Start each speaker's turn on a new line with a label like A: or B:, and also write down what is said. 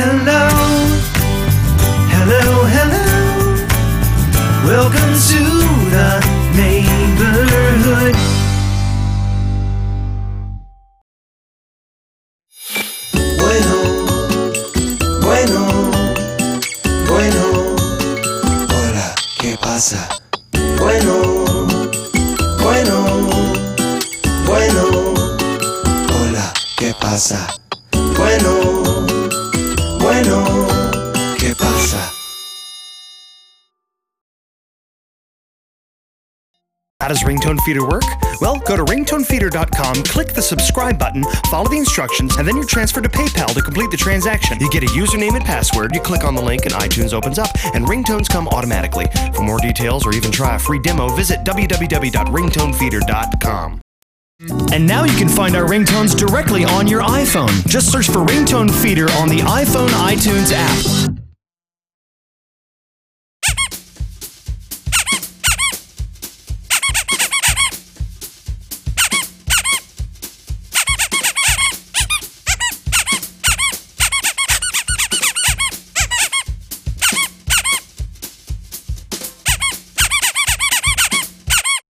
A: Hello, hello, hello. Welcome to the neighborhood. Bueno, bueno, bueno. Hola, ¿qué pasa? Bueno, bueno, bueno. Hola, ¿qué pasa? Bueno, ¿qué pasa?
B: How does Ringtone Feeder work? Well, go to ringtonefeeder.com, click the subscribe button, follow the instructions, and then you're transferred to PayPal to complete the transaction. You get a username and password, you click on the link, and iTunes opens up, and ringtones come automatically. For more details or even try a free demo, visit www.ringtonefeeder.com. And now you can find our ringtones directly on your iPhone. Just search for Ringtone Feeder on the iPhone iTunes app.